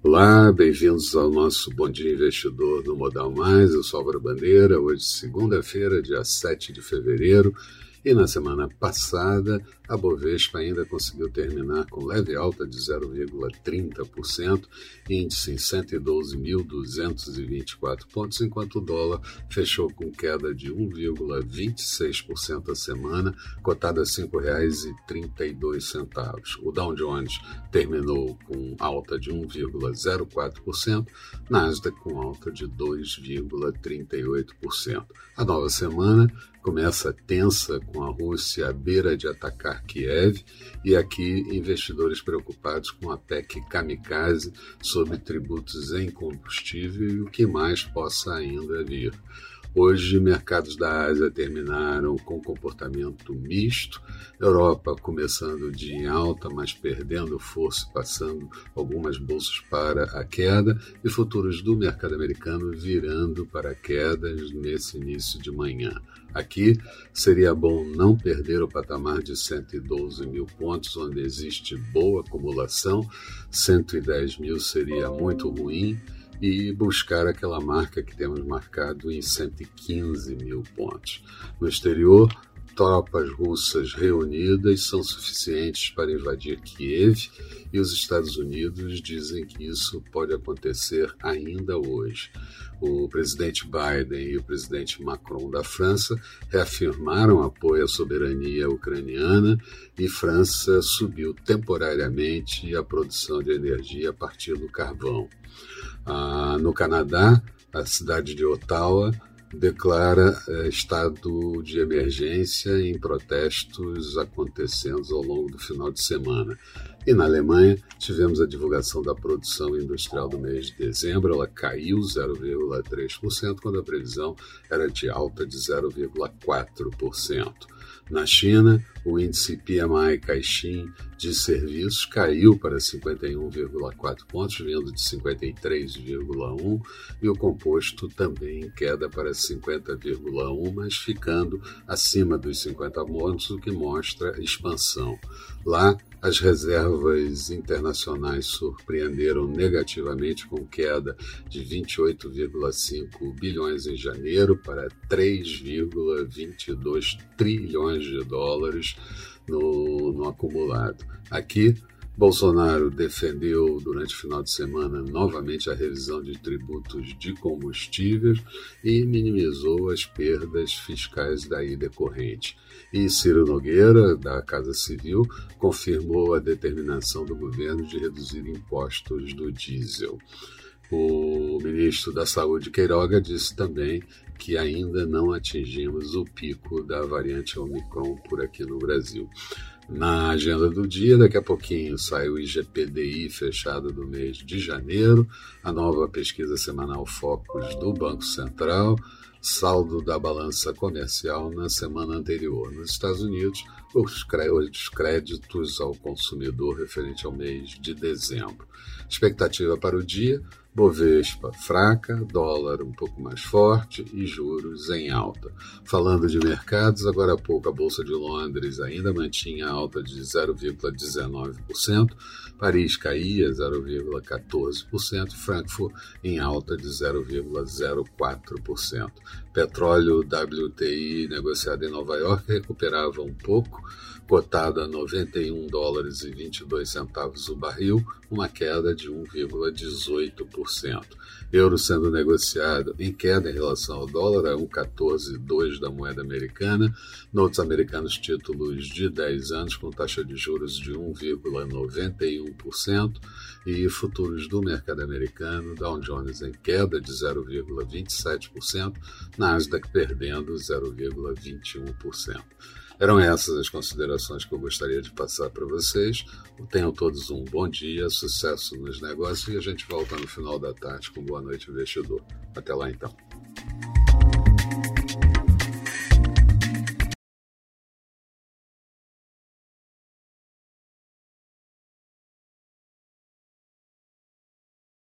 Olá, bem-vindos ao nosso Bom Dia Investidor do Modal Mais. Eu sou Álvaro Bandeira, hoje segunda-feira, dia 7 de fevereiro. E na semana passada, a Bovespa ainda conseguiu terminar com leve alta de 0,30%, índice em 112.224 pontos, enquanto o dólar fechou com queda de 1,26% a semana, cotada a R$ 5,32. O Dow Jones terminou com alta de 1,04%, Nasdaq com alta de 2,38%. A nova semana começa tensa com a Rússia à beira de atacar Kiev e aqui investidores preocupados com a PEC kamikaze sobre tributos em combustível e o que mais possa ainda vir. Hoje, mercados da Ásia terminaram com comportamento misto, Europa começando de em alta, mas perdendo força, passando algumas bolsas para a queda, e futuros do mercado americano virando para quedas nesse início de manhã. Aqui seria bom não perder o patamar de 112 mil pontos, onde existe boa acumulação, 110 mil seria muito ruim e buscar aquela marca que temos marcado em 115 mil pontos. No exterior, tropas russas reunidas são suficientes para invadir Kiev e os Estados Unidos dizem que isso pode acontecer ainda hoje. O presidente Biden e o presidente Macron da França reafirmaram apoio à soberania ucraniana e França subiu temporariamente a produção de energia a partir do carvão. Ah, no Canadá, a cidade de Ottawa declara eh, estado de emergência em protestos acontecendo ao longo do final de semana. E na Alemanha, tivemos a divulgação da produção industrial do mês de dezembro, ela caiu 0,3%, quando a previsão era de alta de 0,4%. Na China, o índice PMI Caixin de serviços caiu para 51,4 pontos, vindo de 53,1, e o composto também em queda para 50,1, mas ficando acima dos 50 pontos, o que mostra expansão. Lá, as reservas internacionais surpreenderam negativamente com queda de 28,5 bilhões em janeiro para 3,22 trilhões de dólares no, no acumulado. Aqui, Bolsonaro defendeu durante o final de semana novamente a revisão de tributos de combustíveis e minimizou as perdas fiscais daí decorrente. E Ciro Nogueira, da Casa Civil, confirmou a determinação do governo de reduzir impostos do diesel. O ministro da Saúde, Queiroga, disse também que ainda não atingimos o pico da variante Omicron por aqui no Brasil. Na agenda do dia, daqui a pouquinho sai o IGPDI fechado do mês de janeiro, a nova pesquisa semanal Focus do Banco Central, saldo da balança comercial na semana anterior. Nos Estados Unidos, os créditos ao consumidor referente ao mês de dezembro. Expectativa para o dia: Bovespa fraca, dólar um pouco mais forte e juros em alta. Falando de mercados, agora há pouco a Bolsa de Londres ainda mantinha alta de 0,19%, Paris caía 0,14%, Frankfurt em alta de 0,04%. Petróleo WTI negociado em Nova York recuperava um pouco, cotado a 91 dólares e 22 centavos o barril, uma queda de 1,18%. Euro sendo negociado em queda em relação ao dólar a 1,14,2 da moeda americana, notes americanos títulos de 10 anos com taxa de juros de 1,91% e futuros do mercado americano, Dow Jones em queda de 0,27%, Nasdaq perdendo 0,21%. Eram essas as considerações que eu gostaria de passar para vocês. Tenham todos um bom dia, sucesso nos negócios e a gente volta no final da tarde com Boa Noite Investidor. Até lá então.